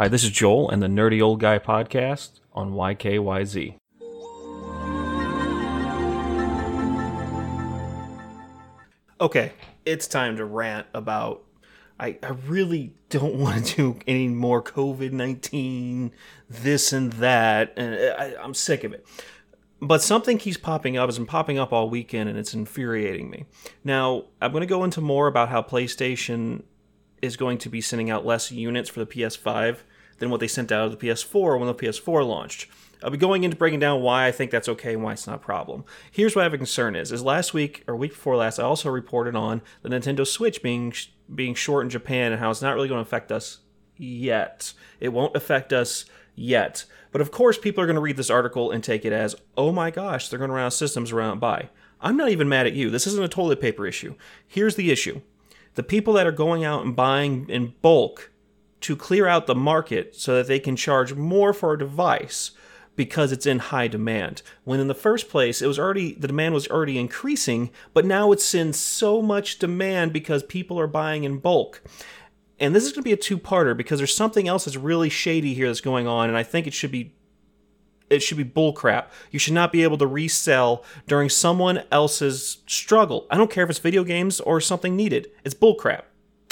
Hi, this is Joel and the Nerdy Old Guy podcast on YKYZ. Okay, it's time to rant about. I, I really don't want to do any more COVID 19, this and that, and uh, I, I'm sick of it. But something keeps popping up, has been popping up all weekend, and it's infuriating me. Now, I'm going to go into more about how PlayStation is going to be sending out less units for the PS5 than what they sent out of the PS4 when the PS4 launched. I'll be going into breaking down why I think that's okay and why it's not a problem. Here's what I have a concern is: is last week or week before last, I also reported on the Nintendo Switch being being short in Japan and how it's not really going to affect us yet. It won't affect us yet. But of course, people are going to read this article and take it as, oh my gosh, they're going to run out of systems around by. I'm not even mad at you. This isn't a toilet paper issue. Here's the issue the people that are going out and buying in bulk to clear out the market so that they can charge more for a device because it's in high demand. When in the first place, it was already the demand was already increasing, but now it's in so much demand because people are buying in bulk. And this is going to be a two-parter because there's something else that's really shady here that's going on, and I think it should be it should be bullcrap. You should not be able to resell during someone else's struggle. I don't care if it's video games or something needed. It's bullcrap.